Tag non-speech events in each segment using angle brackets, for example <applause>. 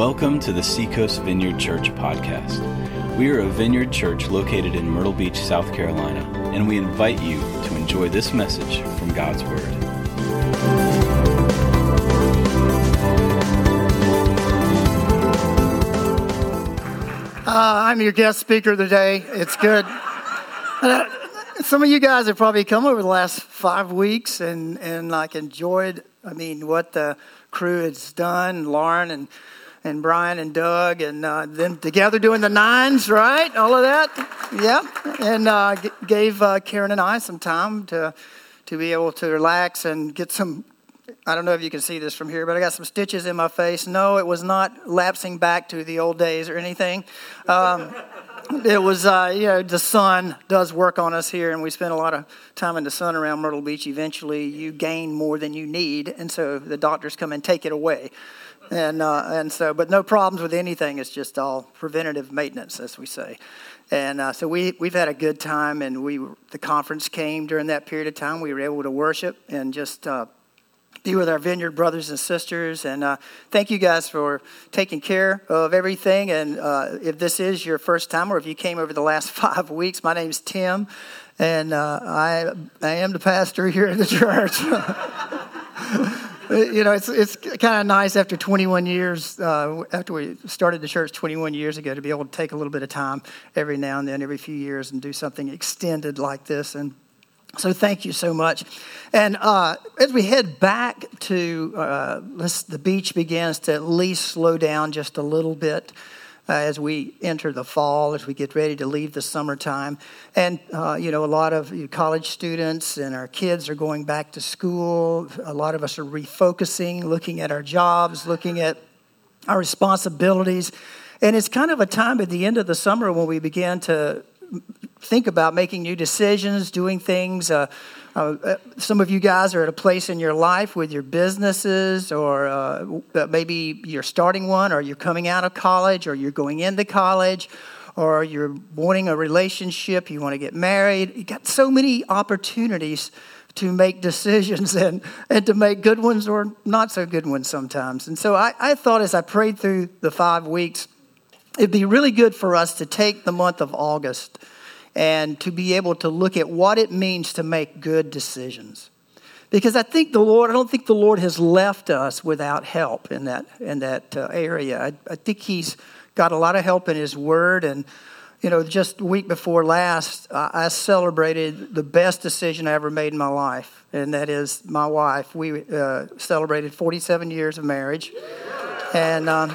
Welcome to the Seacoast Vineyard Church podcast. We are a vineyard church located in Myrtle Beach, South Carolina, and we invite you to enjoy this message from God's Word. Uh, I'm your guest speaker today. It's good. Uh, some of you guys have probably come over the last five weeks and, and like enjoyed, I mean, what the crew has done, Lauren and and Brian and Doug, and uh, them together doing the nines, right? All of that, yeah. And uh, g- gave uh, Karen and I some time to to be able to relax and get some. I don't know if you can see this from here, but I got some stitches in my face. No, it was not lapsing back to the old days or anything. Um, it was, uh, you know, the sun does work on us here, and we spend a lot of time in the sun around Myrtle Beach. Eventually, you gain more than you need, and so the doctors come and take it away and uh, and so, but no problems with anything. It's just all preventative maintenance, as we say. And uh, so we we've had a good time, and we the conference came during that period of time. We were able to worship and just. Be with our vineyard brothers and sisters. And uh, thank you guys for taking care of everything. And uh, if this is your first time or if you came over the last <laughs> five weeks, my name is Tim, and uh, I, I am the pastor here at the church. <laughs> you know, it's, it's kind of nice after 21 years, uh, after we started the church 21 years ago, to be able to take a little bit of time every now and then, every few years, and do something extended like this. And so, thank you so much. And uh, as we head back to uh, the beach begins to at least slow down just a little bit uh, as we enter the fall, as we get ready to leave the summertime. And, uh, you know, a lot of college students and our kids are going back to school. A lot of us are refocusing, looking at our jobs, looking at our responsibilities. And it's kind of a time at the end of the summer when we begin to think about making new decisions, doing things. Uh, uh, uh, some of you guys are at a place in your life with your businesses, or uh, uh, maybe you're starting one, or you're coming out of college, or you're going into college, or you're wanting a relationship, you want to get married. You got so many opportunities to make decisions <laughs> and, and to make good ones or not so good ones sometimes. And so I, I thought as I prayed through the five weeks, it'd be really good for us to take the month of August and to be able to look at what it means to make good decisions. Because I think the Lord, I don't think the Lord has left us without help in that, in that uh, area. I, I think He's got a lot of help in His Word. And, you know, just week before last, I celebrated the best decision I ever made in my life, and that is my wife. We uh, celebrated 47 years of marriage. And, um,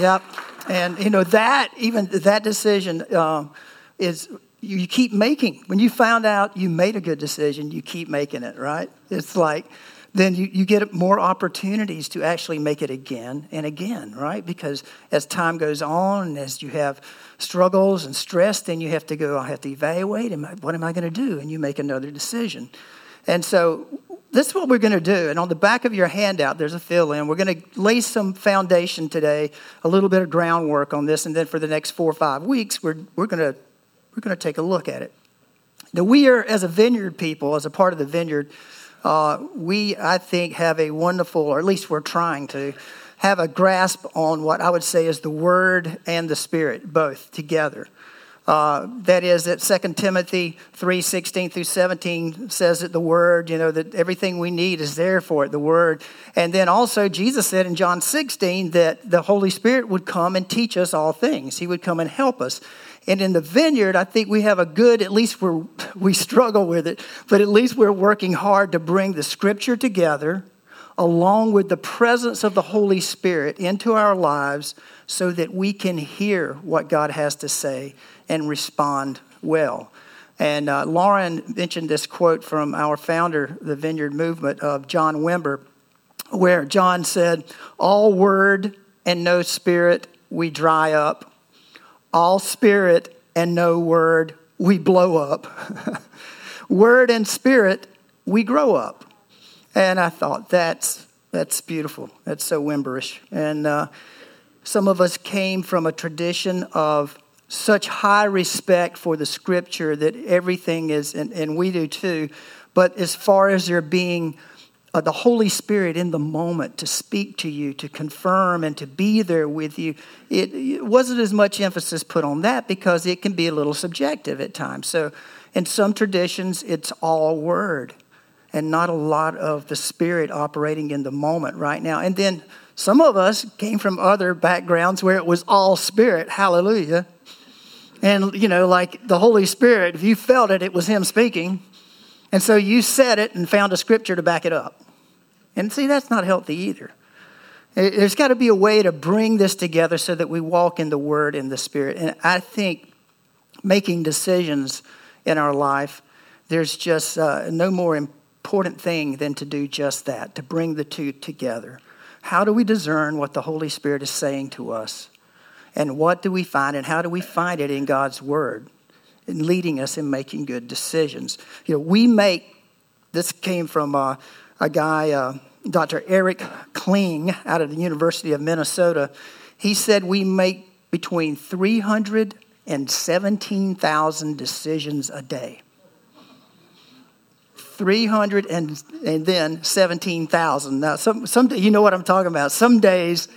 yep. And, you know, that, even that decision, um, is you keep making. When you found out you made a good decision, you keep making it, right? It's like, then you, you get more opportunities to actually make it again and again, right? Because as time goes on and as you have struggles and stress, then you have to go, I have to evaluate, am I, what am I going to do? And you make another decision. And so this is what we're going to do. And on the back of your handout, there's a fill in. We're going to lay some foundation today, a little bit of groundwork on this. And then for the next four or five weeks, we're, we're going to we're going to take a look at it. Now, we are, as a vineyard people, as a part of the vineyard, uh, we, I think, have a wonderful, or at least we're trying to, have a grasp on what I would say is the Word and the Spirit, both together. Uh, that is that 2 timothy 3 16 through 17 says that the word you know that everything we need is there for it the word and then also jesus said in john 16 that the holy spirit would come and teach us all things he would come and help us and in the vineyard, I think we have a good, at least we're, <laughs> we struggle with it, but at least we're working hard to bring the scripture together along with the presence of the Holy Spirit into our lives so that we can hear what God has to say and respond well. And uh, Lauren mentioned this quote from our founder, the Vineyard Movement, of John Wimber, where John said, All word and no spirit, we dry up all spirit and no word, we blow up. <laughs> word and spirit, we grow up. And I thought, that's, that's beautiful. That's so Wimberish. And uh, some of us came from a tradition of such high respect for the scripture that everything is, and, and we do too. But as far as there being uh, the Holy Spirit in the moment to speak to you, to confirm, and to be there with you. It, it, wasn't as much emphasis put on that because it can be a little subjective at times. So, in some traditions, it's all word and not a lot of the Spirit operating in the moment right now. And then some of us came from other backgrounds where it was all Spirit. Hallelujah. And, you know, like the Holy Spirit, if you felt it, it was Him speaking. And so you said it and found a scripture to back it up. And see, that's not healthy either. There's got to be a way to bring this together so that we walk in the Word and the Spirit. And I think making decisions in our life, there's just uh, no more important thing than to do just that, to bring the two together. How do we discern what the Holy Spirit is saying to us? And what do we find, and how do we find it in God's Word? In leading us in making good decisions. You know, we make, this came from uh, a guy, uh, Dr. Eric Kling, out of the University of Minnesota. He said we make between 300 and 17,000 decisions a day. 300 and, and then 17,000. Now, some, some, you know what I'm talking about. Some days,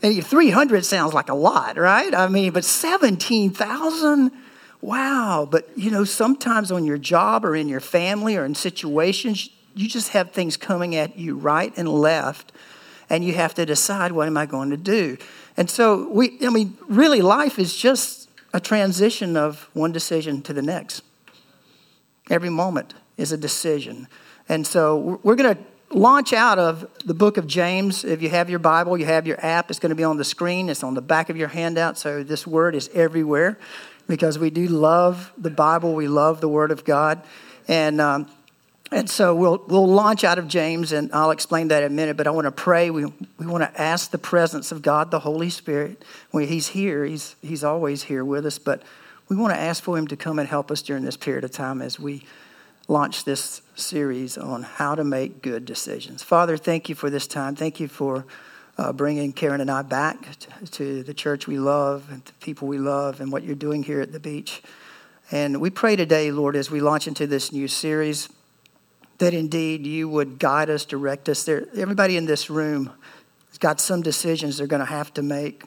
300 sounds like a lot, right? I mean, but 17,000? Wow. But, you know, sometimes on your job or in your family or in situations, you just have things coming at you right and left, and you have to decide what am I going to do. And so we I mean really life is just a transition of one decision to the next. Every moment is a decision. And so we're going to launch out of the book of James. If you have your Bible, you have your app, it's going to be on the screen, it's on the back of your handout. So this word is everywhere because we do love the Bible, we love the Word of God. And um, and so we'll, we'll launch out of James, and I'll explain that in a minute. But I want to pray. We, we want to ask the presence of God, the Holy Spirit. When He's here, he's, he's always here with us. But we want to ask for Him to come and help us during this period of time as we launch this series on how to make good decisions. Father, thank you for this time. Thank you for uh, bringing Karen and I back to, to the church we love and the people we love and what you're doing here at the beach. And we pray today, Lord, as we launch into this new series that indeed you would guide us, direct us. There, everybody in this room has got some decisions they're going to have to make,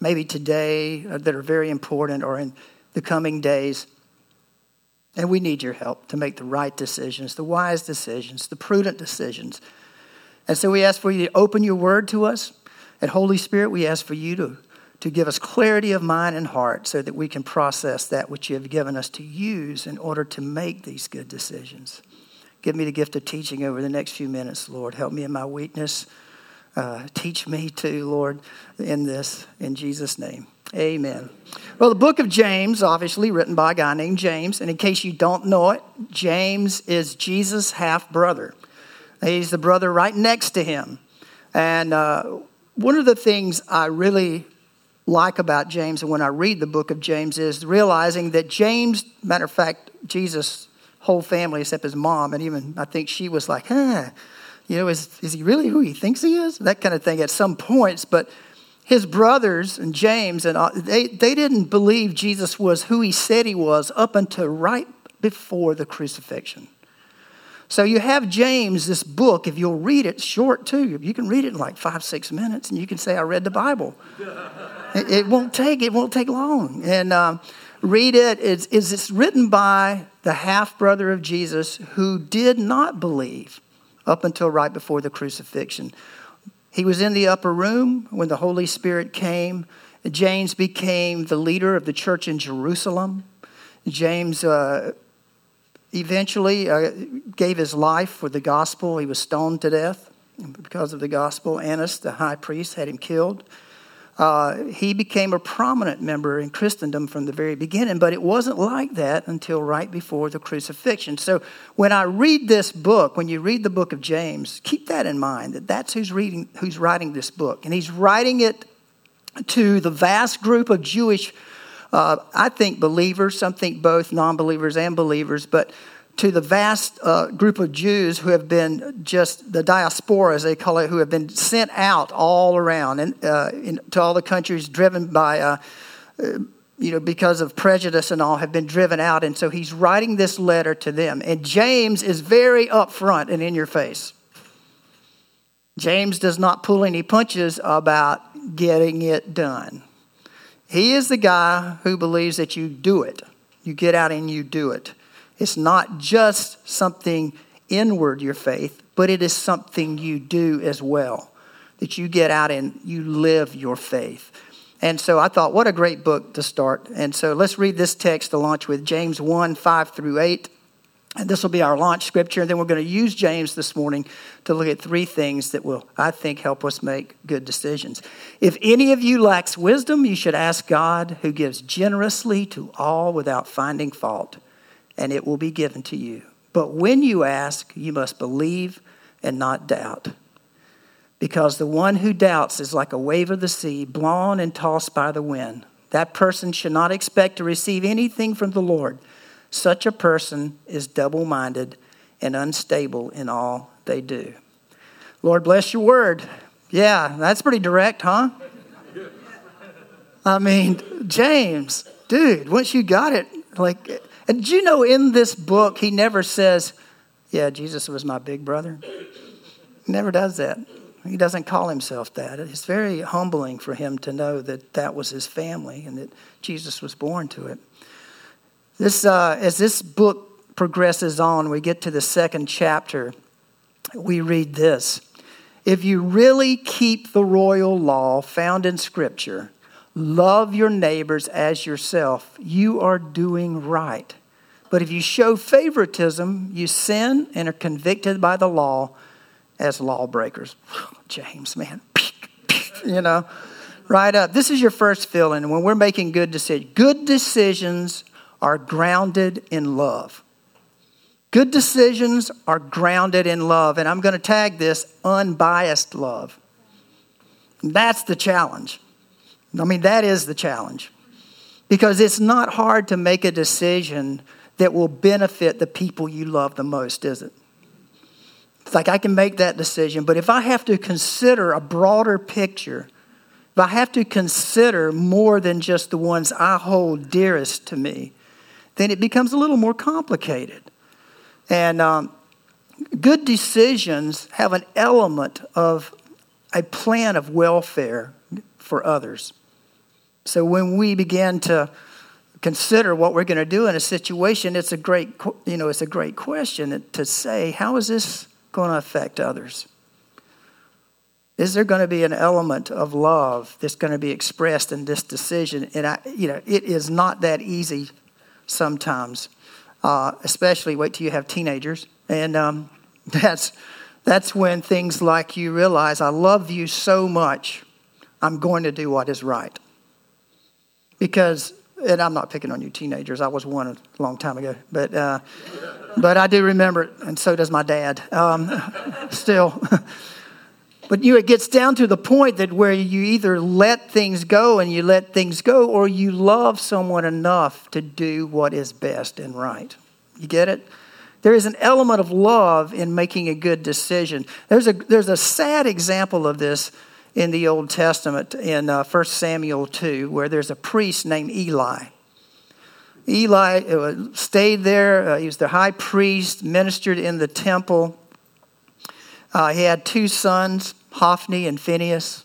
maybe today, uh, that are very important, or in the coming days. And we need your help to make the right decisions, the wise decisions, the prudent decisions. And so we ask for you to open your word to us. And Holy Spirit, we ask for you to, to give us clarity of mind and heart so that we can process that which you have given us to use in order to make these good decisions. Give me the gift of teaching over the next few minutes, Lord. Help me in my weakness. Uh, teach me to, Lord, in this, in Jesus' name. Amen. Well, the book of James, obviously written by a guy named James. And in case you don't know it, James is Jesus' half brother. He's the brother right next to him. And uh, one of the things I really like about James and when I read the book of James is realizing that James, matter of fact, Jesus whole family except his mom. And even I think she was like, huh, you know, is, is he really who he thinks he is? That kind of thing at some points. But his brothers and James, and they, they didn't believe Jesus was who he said he was up until right before the crucifixion. So you have James, this book, if you'll read it, short too. You can read it in like five, six minutes, and you can say, I read the Bible. it, it, won't take, it won't take long. And um, read it. It's, it's written by the half brother of Jesus who did not believe up until right before the crucifixion. He was in the upper room when the Holy Spirit came. James became the leader of the church in Jerusalem. James uh, eventually uh, gave his life for the gospel. He was stoned to death because of the gospel. Annas, the high priest, had him killed uh, he became a prominent member in Christendom from the very beginning, but it wasn't like that until right before the crucifixion. So when I read this book, when you read the book of James, keep that in mind that that's who's reading, who's writing this book, and he's writing it to the vast group of Jewish, uh, I think believers. Some think both non-believers and believers, but to the vast uh, group of Jews who have been just the diaspora, as they call it, who have been sent out all around and uh, in, to all the countries, driven by, uh, uh, you know, because of prejudice and all, have been driven out. And so he's writing this letter to them. And James is very upfront and in your face. James does not pull any punches about getting it done. He is the guy who believes that you do it. You get out and you do it. It's not just something inward, your faith, but it is something you do as well. That you get out and you live your faith. And so I thought, what a great book to start. And so let's read this text to launch with James 1 5 through 8. And this will be our launch scripture. And then we're going to use James this morning to look at three things that will, I think, help us make good decisions. If any of you lacks wisdom, you should ask God, who gives generously to all without finding fault, and it will be given to you. But when you ask, you must believe and not doubt. Because the one who doubts is like a wave of the sea, blown and tossed by the wind. That person should not expect to receive anything from the Lord. Such a person is double minded and unstable in all they do. Lord, bless your word. Yeah, that's pretty direct, huh? I mean, James, dude, once you got it, like, and did you know in this book, he never says, Yeah, Jesus was my big brother? He never does that. He doesn't call himself that. It's very humbling for him to know that that was his family and that Jesus was born to it. This, uh, as this book progresses on, we get to the second chapter. We read this If you really keep the royal law found in Scripture, love your neighbors as yourself, you are doing right. But if you show favoritism, you sin and are convicted by the law as lawbreakers. <laughs> James, man, <laughs> you know, right up. This is your first feeling when we're making good decisions. Good decisions are grounded in love. Good decisions are grounded in love. And I'm going to tag this unbiased love. That's the challenge. I mean, that is the challenge. Because it's not hard to make a decision that will benefit the people you love the most, is it? It's like I can make that decision, but if I have to consider a broader picture, if I have to consider more than just the ones I hold dearest to me, then it becomes a little more complicated. And um, good decisions have an element of a plan of welfare for others. So when we begin to consider what we're going to do in a situation, it's a great, you know, it's a great question to say, how is this going to affect others? Is there going to be an element of love that's going to be expressed in this decision? And I, you know, it is not that easy sometimes, uh, especially wait till you have teenagers. And um, <laughs> that's, that's when things like you realize, I love you so much, I'm going to do what is right. Because, and I'm not picking on you teenagers, I was one a long time ago, but, uh, but I do remember it, and so does my dad. Um, <laughs> still. <laughs> But you, it gets down to the point that where you either let things go and you let things go, or you love someone enough to do what is best and right. You get it? There is an element of love in making a good decision. There's a, there's a sad example of this in the Old Testament in uh, 1 Samuel 2, where there's a priest named Eli. Eli uh, stayed there, uh, he was the high priest, ministered in the temple. Uh, he had two sons. Hophni and Phinehas,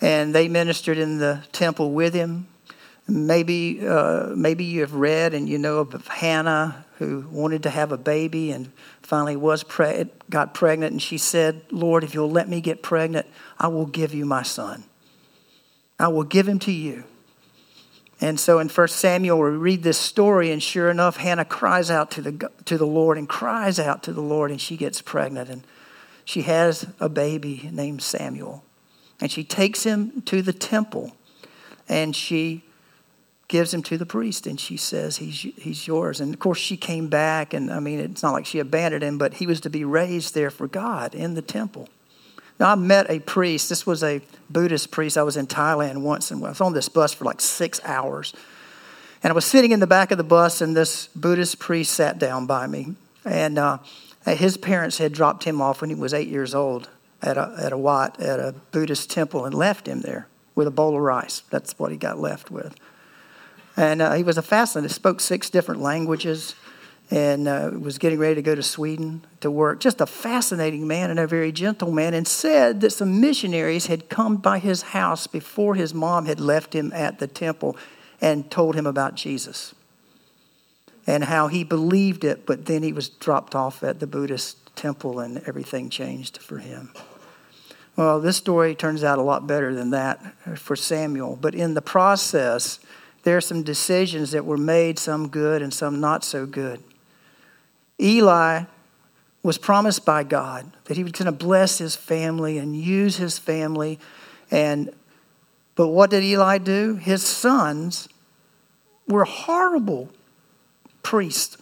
and they ministered in the temple with him. Maybe, uh, maybe you have read and you know of Hannah who wanted to have a baby and finally was pre- got pregnant, and she said, "Lord, if you'll let me get pregnant, I will give you my son. I will give him to you." And so in 1 Samuel, we read this story, and sure enough, Hannah cries out to the, to the Lord and cries out to the Lord, and she gets pregnant. And she has a baby named Samuel. And she takes him to the temple and she gives him to the priest and she says, he's, he's yours. And of course, she came back, and I mean, it's not like she abandoned him, but he was to be raised there for God in the temple. Now, I met a priest. This was a Buddhist priest. I was in Thailand once, and I was on this bus for like six hours. And I was sitting in the back of the bus, and this Buddhist priest sat down by me. And uh, his parents had dropped him off when he was eight years old at a, at a Wat, at a Buddhist temple, and left him there with a bowl of rice. That's what he got left with. And uh, he was a fascinator. Spoke six different languages. and uh, was getting ready to go to Sweden to work. Just a fascinating man and a very gentle man, and said that some missionaries had come by his house before his mom had left him at the temple and told him about Jesus and how he believed it, but then he was dropped off at the Buddhist temple and everything changed for him. Well, this story turns out a lot better than that for Samuel, but in the process, there are some decisions that were made, some good and some not so good. Eli was promised by God that he was going to bless his family and use his family and but what did Eli do? His sons were horrible priests.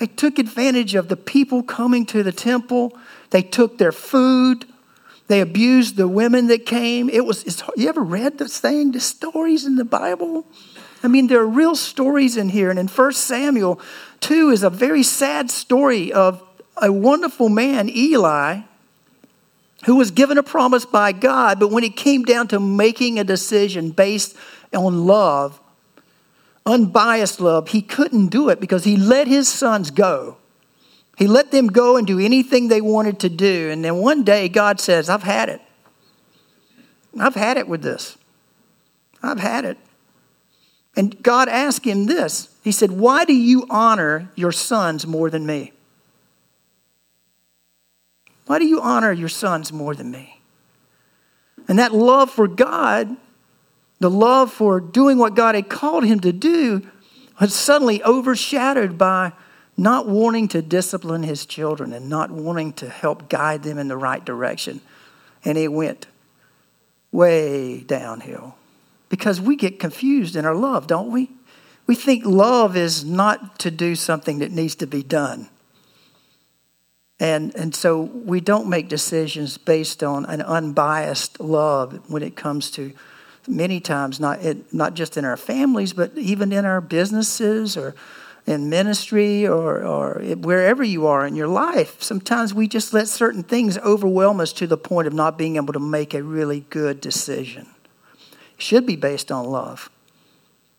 They took advantage of the people coming to the temple. They took their food. They abused the women that came. It was. you ever read the thing? The stories in the Bible. I mean, there are real stories in here. And in 1 Samuel 2 is a very sad story of a wonderful man, Eli, who was given a promise by God, but when it came down to making a decision based on love, unbiased love, he couldn't do it because he let his sons go. He let them go and do anything they wanted to do. And then one day God says, I've had it. I've had it with this. I've had it. And God asked him this He said, Why do you honor your sons more than me? Why do you honor your sons more than me? And that love for God the love for doing what God had called him to do was suddenly overshadowed by not wanting to discipline his children and not wanting to help guide them in the right direction. And it went way downhill because we get confused in our love, don't we? We think love is not to do something that needs to be done. And, and so we don't make decisions based on an unbiased love when it comes to many times, not, it, not just in our families, but even in our businesses or in ministry or, or wherever you are in your life. Sometimes we just let certain things overwhelm us to the point of not being able to make a really good decision. Should be based on love.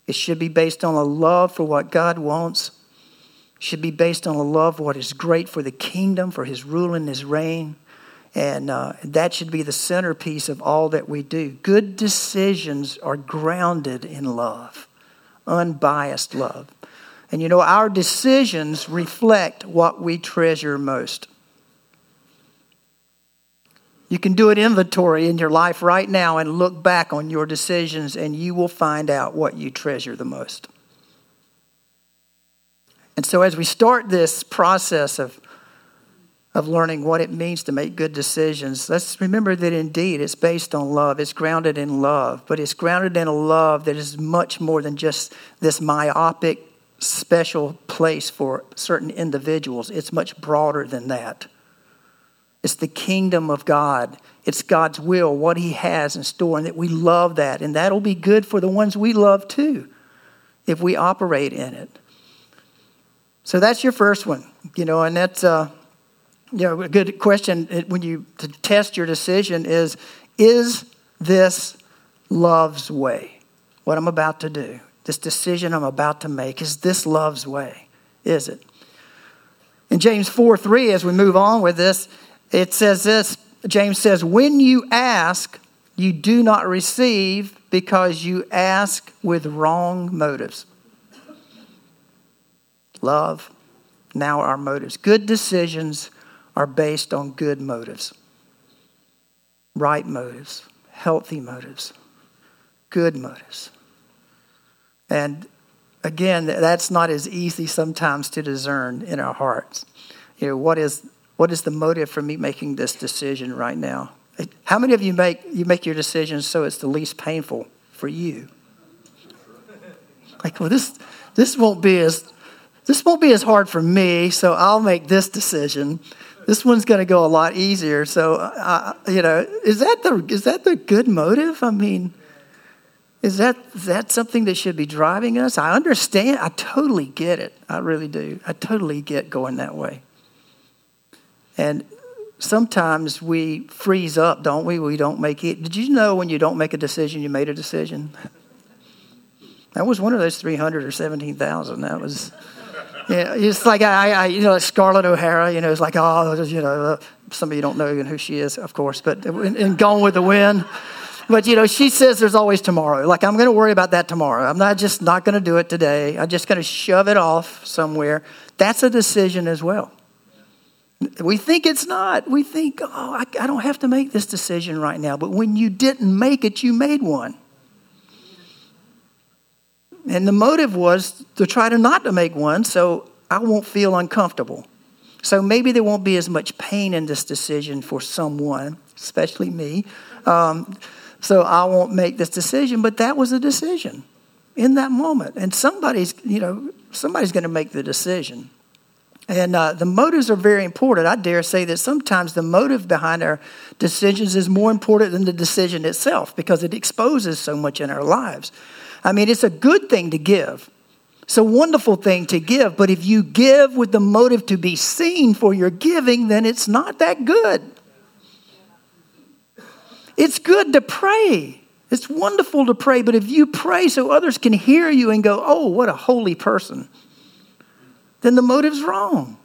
It should be based on a love for what God wants. It should be based on a love for what is great for the kingdom, for his rule and his reign. And uh, that should be the centerpiece of all that we do. Good decisions are grounded in love, unbiased love. And you know, our decisions reflect what we treasure most. You can do an inventory in your life right now and look back on your decisions, and you will find out what you treasure the most. And so, as we start this process of of learning what it means to make good decisions, let's remember that indeed it's based on love. It's grounded in love, but it's grounded in a love that is much more than just this myopic, special place for certain individuals. It's much broader than that. It's the kingdom of God. It's God's will, what He has in store, and that we love that. And that'll be good for the ones we love too, if we operate in it. So that's your first one, you know, and that's. Uh, you know, a good question when you to test your decision is is this love's way? What I'm about to do, this decision I'm about to make, is this love's way? Is it? In James 4 3, as we move on with this, it says this James says, When you ask, you do not receive because you ask with wrong motives. Love, now our motives. Good decisions are based on good motives, right motives, healthy motives, good motives. And again, that's not as easy sometimes to discern in our hearts. You know, what is, what is the motive for me making this decision right now? How many of you make, you make your decisions so it's the least painful for you? Like, well, this, this won't be as this won't be as hard for me, so I'll make this decision this one's going to go a lot easier. So, you know, is that the is that the good motive? I mean, is that is that something that should be driving us? I understand. I totally get it. I really do. I totally get going that way. And sometimes we freeze up, don't we? We don't make it. Did you know when you don't make a decision, you made a decision? That was one of those 300 or 17,000. That was Yeah, it's like I, I, you know, like Scarlett O'Hara. You know, it's like oh, you know, uh, some of you don't know even who she is, of course, but in, in Gone with the Wind. But you know, she says there's always tomorrow. Like I'm going to worry about that tomorrow. I'm not just not going to do it today. I'm just going to shove it off somewhere. That's a decision as well. We think it's not. We think, oh, I, I don't have to make this decision right now. But when you didn't make it, you made one. And the motive was to try to not to make one so I won't feel uncomfortable. So maybe there won't be as much pain in this decision for someone, especially me. Um, so I won't make this decision, but that was a decision in that moment. And somebody's, you know, somebody's going to make the decision. And uh, the motives are very important. I dare say that sometimes the motive behind our decisions is more important than the decision itself because it exposes so much in our lives. I mean, it's a good thing to give. It's a wonderful thing to give, but if you give with the motive to be seen for your giving, then it's not that good. It's good to pray. It's wonderful to pray, but if you pray so others can hear you and go, oh, what a holy person, then the motive's wrong.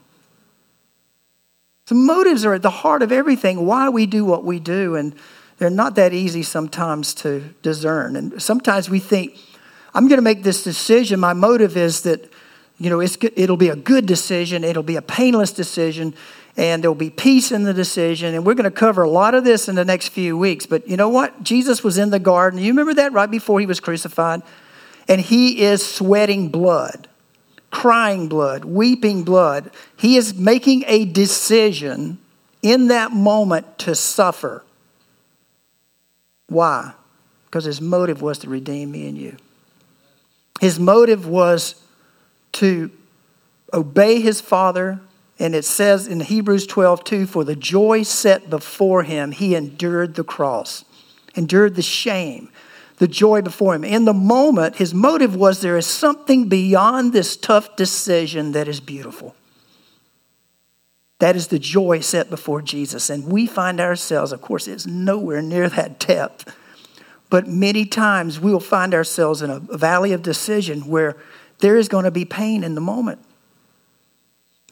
The motives are at the heart of everything, why we do what we do, and they're not that easy sometimes to discern. And sometimes we think, I'm going to make this decision. My motive is that, you know, it'll be a good decision, it'll be a painless decision, and there'll be peace in the decision. And we're going to cover a lot of this in the next few weeks. But you know what? Jesus was in the garden. You remember that right before he was crucified? And he is sweating blood, crying blood, weeping blood. He is making a decision in that moment to suffer. Why? Because his motive was to redeem me and you. His motive was to obey his father and it says in Hebrews 12, 2, for the joy set before him, he endured the cross, endured the shame, the joy before him. In the moment, his motive was there is something beyond this tough decision that is beautiful. That is the joy set before Jesus. And we find ourselves, of course, it's nowhere near that depth. But many times we will find ourselves in a valley of decision where there is going to be pain in the moment.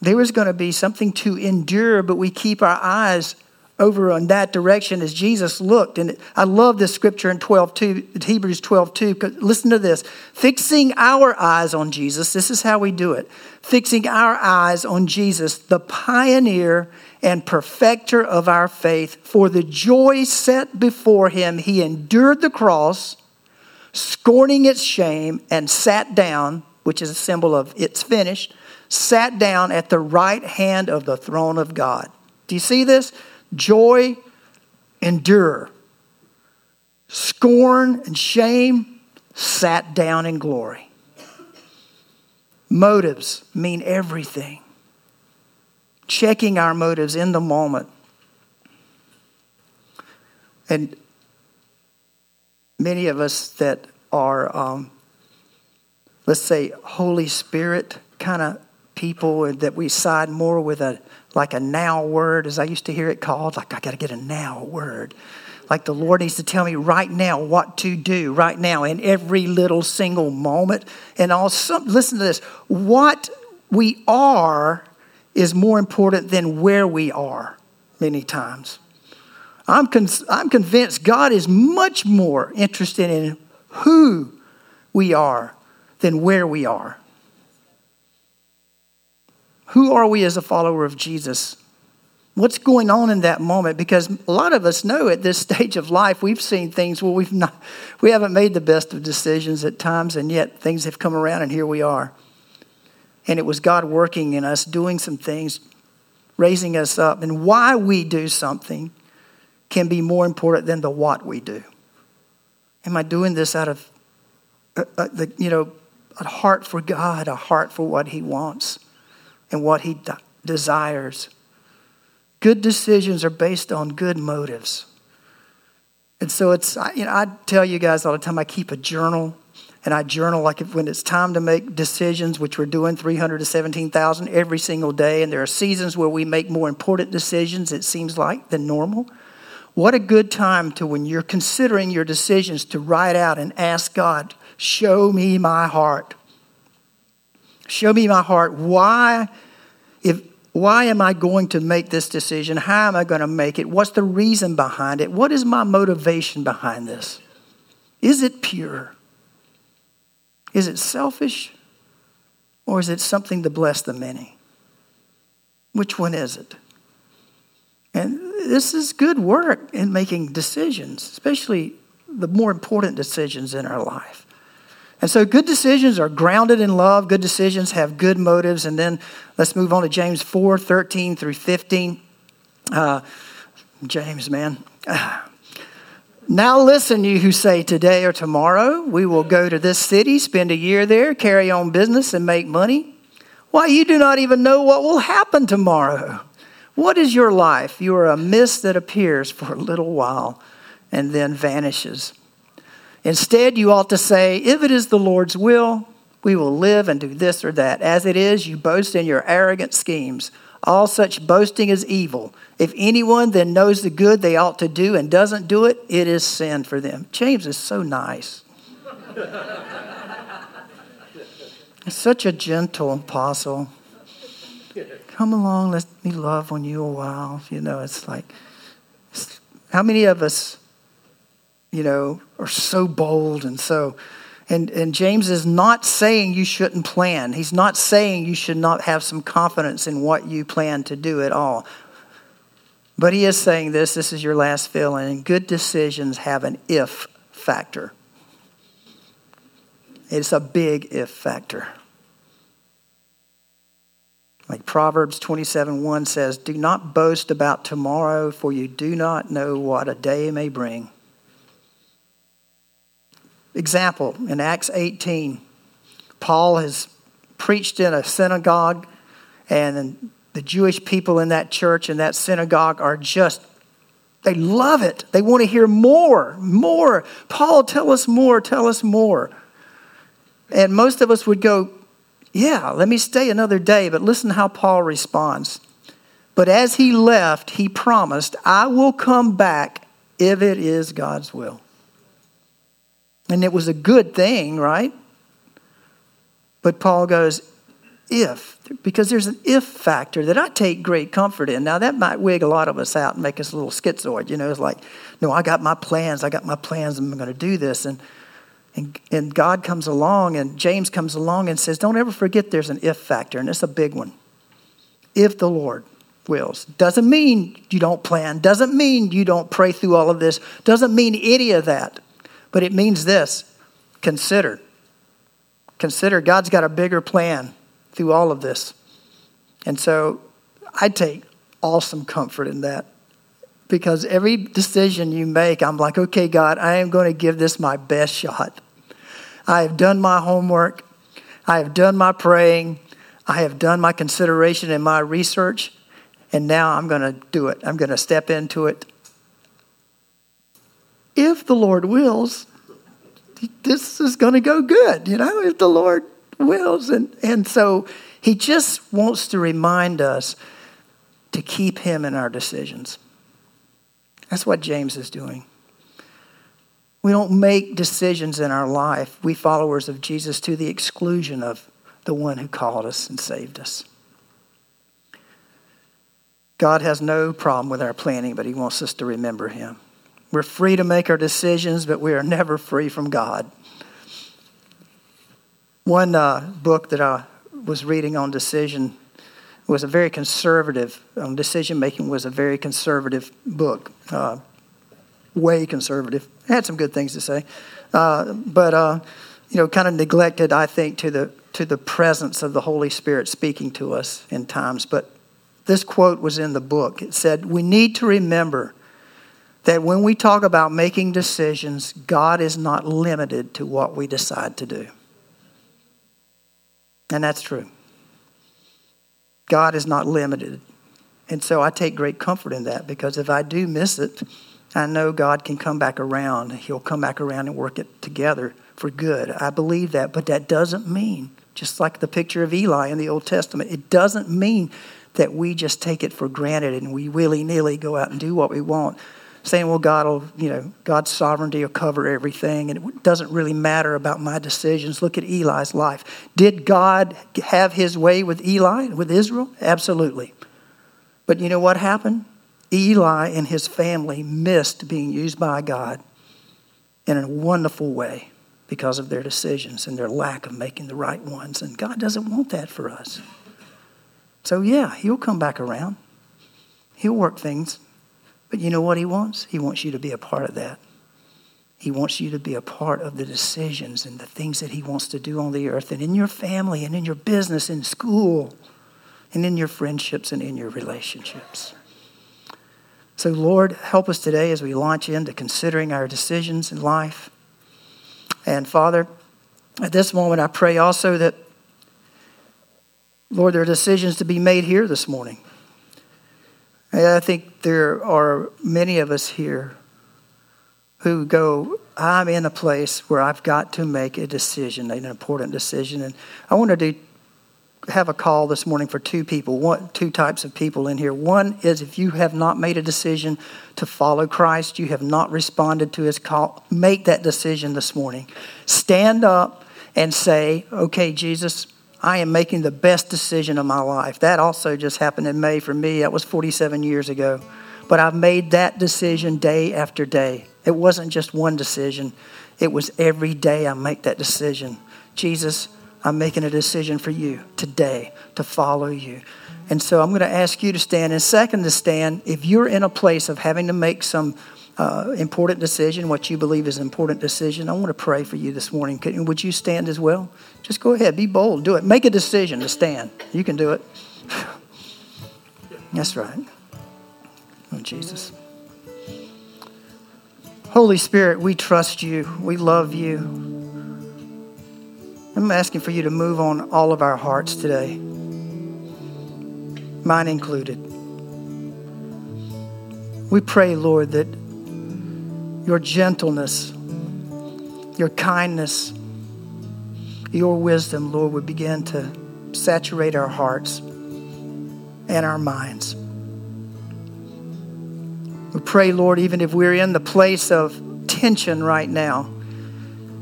There is going to be something to endure, but we keep our eyes over in that direction as Jesus looked. And I love this scripture in 12 2, Hebrews 12 2. Listen to this. Fixing our eyes on Jesus, this is how we do it. Fixing our eyes on Jesus, the pioneer and perfecter of our faith. For the joy set before him, he endured the cross, scorning its shame, and sat down, which is a symbol of it's finished sat down at the right hand of the throne of God. Do you see this? Joy, endure. Scorn and shame, sat down in glory. Motives mean everything. Checking our motives in the moment. And many of us that are, um, let's say, Holy Spirit kind of people that we side more with a like a now word, as I used to hear it called. Like I got to get a now word. Like the Lord needs to tell me right now what to do right now in every little single moment. And also, listen to this: what we are is more important than where we are. Many times, I'm con- I'm convinced God is much more interested in who we are than where we are. Who are we as a follower of Jesus? What's going on in that moment? Because a lot of us know at this <laughs> stage of life, we've seen things where we've not, we haven't made the best of decisions at times, and yet things have come around, and here we are. And it was God working in us, doing some things, raising us up. And why we do something can be more important than the what we do. Am I doing this out of, uh, uh, the, you know, a heart for God, a heart for what He wants? And what he de- desires. Good decisions are based on good motives. And so it's, you know, I tell you guys all the time, I keep a journal and I journal like if, when it's time to make decisions, which we're doing 300 to 17,000 every single day. And there are seasons where we make more important decisions, it seems like, than normal. What a good time to, when you're considering your decisions, to write out and ask God, show me my heart. Show me my heart. Why, if, why am I going to make this decision? How am I going to make it? What's the reason behind it? What is my motivation behind this? Is it pure? Is it selfish? Or is it something to bless the many? Which one is it? And this is good work in making decisions, especially the more important decisions in our life. And so good decisions are grounded in love. Good decisions have good motives. And then let's move on to James 4 13 through 15. Uh, James, man. <sighs> Now listen, you who say today or tomorrow, we will go to this city, spend a year there, carry on business, and make money. Why, you do not even know what will happen tomorrow. What is your life? You are a mist that appears for a little while and then vanishes. Instead, you ought to say, If it is the Lord's will, we will live and do this or that. As it is, you boast in your arrogant schemes. All such boasting is evil. If anyone then knows the good they ought to do and doesn't do it, it is sin for them. James is so nice. <laughs> Such a gentle apostle. Come along, let me love on you a while. You know, it's like, how many of us, you know, are so bold and so and, and James is not saying you shouldn't plan. He's not saying you should not have some confidence in what you plan to do at all. But he is saying this this is your last fill in. Good decisions have an if factor. It's a big if factor. Like Proverbs 27 1 says, Do not boast about tomorrow, for you do not know what a day may bring. Example, in Acts 18, Paul has preached in a synagogue, and the Jewish people in that church and that synagogue are just, they love it. They want to hear more, more. Paul, tell us more, tell us more. And most of us would go, Yeah, let me stay another day. But listen how Paul responds. But as he left, he promised, I will come back if it is God's will. And it was a good thing, right? But Paul goes, if, because there's an if factor that I take great comfort in. Now, that might wig a lot of us out and make us a little schizoid. You know, it's like, no, I got my plans. I got my plans. I'm going to do this. And, and, and God comes along and James comes along and says, don't ever forget there's an if factor, and it's a big one. If the Lord wills. Doesn't mean you don't plan, doesn't mean you don't pray through all of this, doesn't mean any of that. But it means this consider. Consider God's got a bigger plan through all of this. And so I take awesome comfort in that because every decision you make, I'm like, okay, God, I am going to give this my best shot. I have done my homework, I have done my praying, I have done my consideration and my research, and now I'm going to do it. I'm going to step into it if the Lord wills, this is going to go good, you know, if the Lord wills. And, and so he just wants to remind us to keep him in our decisions. That's what James is doing. We don't make decisions in our life, we followers of Jesus, to the exclusion of the one who called us and saved us. God has no problem with our planning, but he wants us to remember him. We're free to make our decisions, but we are never free from God. One uh, book that I was reading on decision was a very conservative, um, decision making was a very conservative book, uh, way conservative. It had some good things to say, uh, but uh, you know, kind of neglected, I think, to the to the presence of the Holy Spirit speaking to us in times. But this quote was in the book. It said, "We need to remember." That when we talk about making decisions, God is not limited to what we decide to do. And that's true. God is not limited. And so I take great comfort in that because if I do miss it, I know God can come back around. He'll come back around and work it together for good. I believe that. But that doesn't mean, just like the picture of Eli in the Old Testament, it doesn't mean that we just take it for granted and we willy nilly go out and do what we want saying, well, God will, you know, God's sovereignty will cover everything and it doesn't really matter about my decisions. Look at Eli's life. Did God have his way with Eli, with Israel? Absolutely. But you know what happened? Eli and his family missed being used by God in a wonderful way because of their decisions and their lack of making the right ones. And God doesn't want that for us. So, yeah, He'll come back around, He'll work things. But you know what He wants? He wants you to be a part of that. He wants you to be a part of the decisions and the things that He wants to do on the earth and in your family and in your business, in school, and in your friendships and in your relationships. So, Lord, help us today as we launch into considering our decisions in life. And Father, at this moment, I pray also that, Lord, there are decisions to be made here this morning. And I think there are many of us here who go, I'm in a place where I've got to make a decision, an important decision. And I want to do have a call this morning for two people, one, two types of people in here. One is if you have not made a decision to follow Christ, you have not responded to his call, make that decision this morning. Stand up and say, okay, Jesus, I am making the best decision of my life. That also just happened in May for me. That was 47 years ago. But I've made that decision day after day. It wasn't just one decision, it was every day I make that decision. Jesus, I'm making a decision for you today to follow you. And so I'm going to ask you to stand. And second, to stand, if you're in a place of having to make some uh, important decision, what you believe is an important decision, I want to pray for you this morning. Could, would you stand as well? Just go ahead, be bold, do it. Make a decision to stand. You can do it. <laughs> That's right. Oh, Jesus. Holy Spirit, we trust you. We love you. I'm asking for you to move on all of our hearts today, mine included. We pray, Lord, that your gentleness, your kindness, your wisdom, Lord, would begin to saturate our hearts and our minds. We pray, Lord, even if we're in the place of tension right now,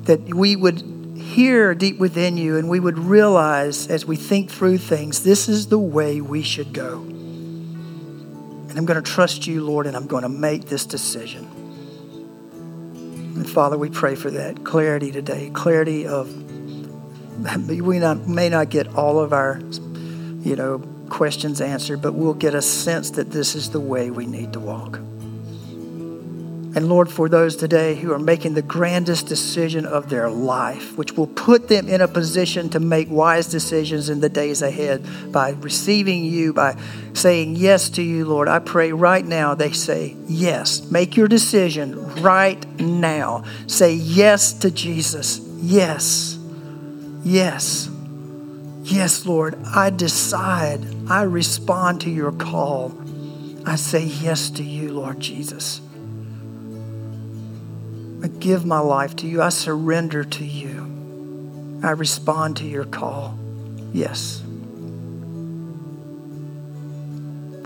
that we would hear deep within you and we would realize as we think through things, this is the way we should go. And I'm going to trust you, Lord, and I'm going to make this decision. Father, we pray for that clarity today, clarity of we not, may not get all of our, you know, questions answered, but we'll get a sense that this is the way we need to walk. And Lord, for those today who are making the grandest decision of their life, which will put them in a position to make wise decisions in the days ahead by receiving you, by saying yes to you, Lord, I pray right now they say yes. Make your decision right now. Say yes to Jesus. Yes. Yes. Yes, Lord, I decide. I respond to your call. I say yes to you, Lord Jesus. I give my life to you. I surrender to you. I respond to your call. Yes.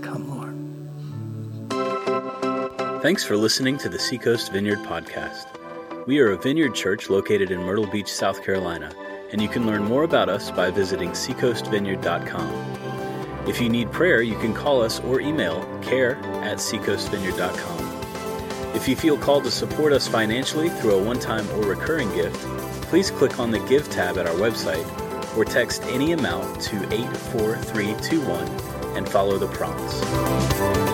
Come, Lord. Thanks for listening to the Seacoast Vineyard Podcast. We are a vineyard church located in Myrtle Beach, South Carolina, and you can learn more about us by visiting seacoastvineyard.com. If you need prayer, you can call us or email care at seacoastvineyard.com. If you feel called to support us financially through a one time or recurring gift, please click on the Give tab at our website or text any amount to 84321 and follow the prompts.